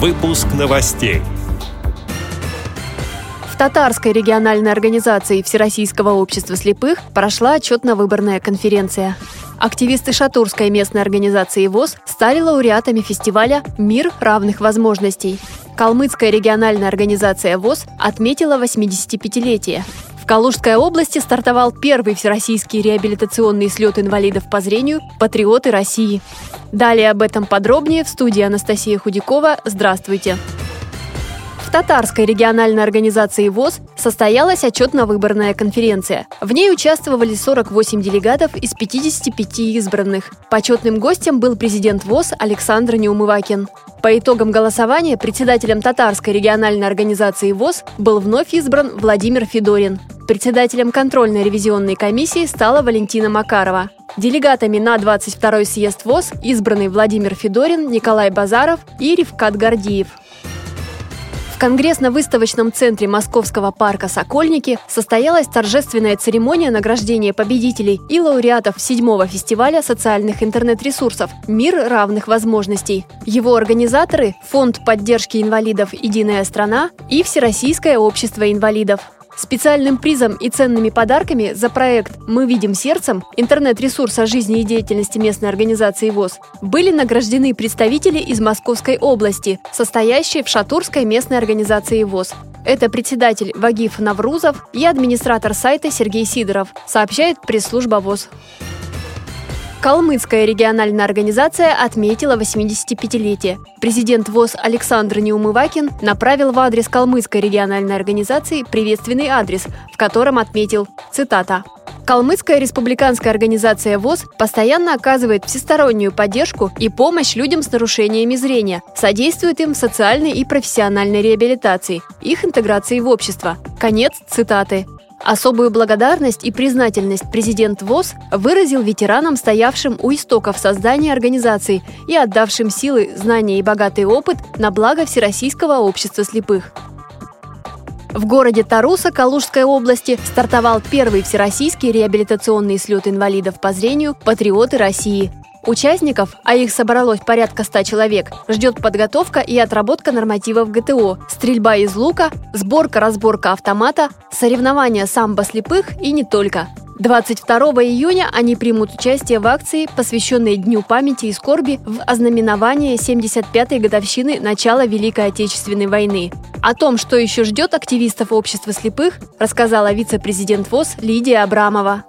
Выпуск новостей. В Татарской региональной организации Всероссийского общества слепых прошла отчетно-выборная конференция. Активисты Шатурской местной организации ВОЗ стали лауреатами фестиваля «Мир равных возможностей». Калмыцкая региональная организация ВОЗ отметила 85-летие. Калужской области стартовал первый всероссийский реабилитационный слет инвалидов по зрению «Патриоты России». Далее об этом подробнее в студии Анастасия Худякова. Здравствуйте! Татарской региональной организации ВОЗ состоялась отчетно-выборная конференция. В ней участвовали 48 делегатов из 55 избранных. Почетным гостем был президент ВОЗ Александр Неумывакин. По итогам голосования председателем Татарской региональной организации ВОЗ был вновь избран Владимир Федорин. Председателем контрольной ревизионной комиссии стала Валентина Макарова. Делегатами на 22-й съезд ВОЗ избраны Владимир Федорин, Николай Базаров и Ривкат Гордиев. Конгрессно-выставочном центре Московского парка «Сокольники» состоялась торжественная церемония награждения победителей и лауреатов седьмого фестиваля социальных интернет-ресурсов «Мир равных возможностей». Его организаторы – Фонд поддержки инвалидов «Единая страна» и Всероссийское общество инвалидов. Специальным призом и ценными подарками за проект «Мы видим сердцем» интернет-ресурс о жизни и деятельности местной организации ВОЗ были награждены представители из Московской области, состоящие в Шатурской местной организации ВОЗ. Это председатель Вагиф Наврузов и администратор сайта Сергей Сидоров, сообщает пресс-служба ВОЗ. Калмыцкая региональная организация отметила 85-летие. Президент ВОЗ Александр Неумывакин направил в адрес Калмыцкой региональной организации приветственный адрес, в котором отметил, цитата, Калмыцкая республиканская организация ВОЗ постоянно оказывает всестороннюю поддержку и помощь людям с нарушениями зрения, содействует им в социальной и профессиональной реабилитации, их интеграции в общество. Конец цитаты. Особую благодарность и признательность президент ВОЗ выразил ветеранам, стоявшим у истоков создания организации и отдавшим силы, знания и богатый опыт на благо Всероссийского общества слепых. В городе Таруса Калужской области стартовал первый всероссийский реабилитационный слет инвалидов по зрению «Патриоты России», Участников, а их собралось порядка 100 человек, ждет подготовка и отработка нормативов ГТО, стрельба из лука, сборка-разборка автомата, соревнования самбо слепых и не только. 22 июня они примут участие в акции, посвященной Дню памяти и скорби в ознаменование 75-й годовщины начала Великой Отечественной войны. О том, что еще ждет активистов общества слепых, рассказала вице-президент ВОЗ Лидия Абрамова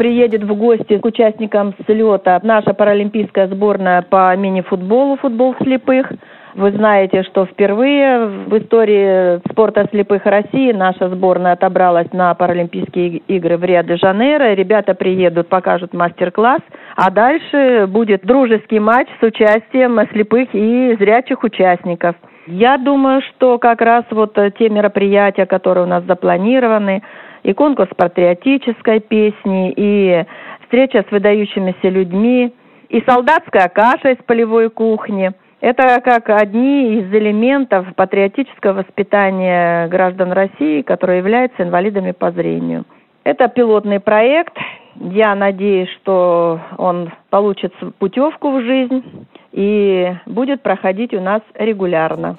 приедет в гости к участникам слета наша паралимпийская сборная по мини-футболу, футбол слепых. Вы знаете, что впервые в истории спорта слепых России наша сборная отобралась на Паралимпийские игры в Рио-де-Жанейро. Ребята приедут, покажут мастер-класс, а дальше будет дружеский матч с участием слепых и зрячих участников. Я думаю, что как раз вот те мероприятия, которые у нас запланированы, и конкурс патриотической песни, и встреча с выдающимися людьми, и солдатская каша из полевой кухни. Это как одни из элементов патриотического воспитания граждан России, которые являются инвалидами по зрению. Это пилотный проект. Я надеюсь, что он получит путевку в жизнь и будет проходить у нас регулярно.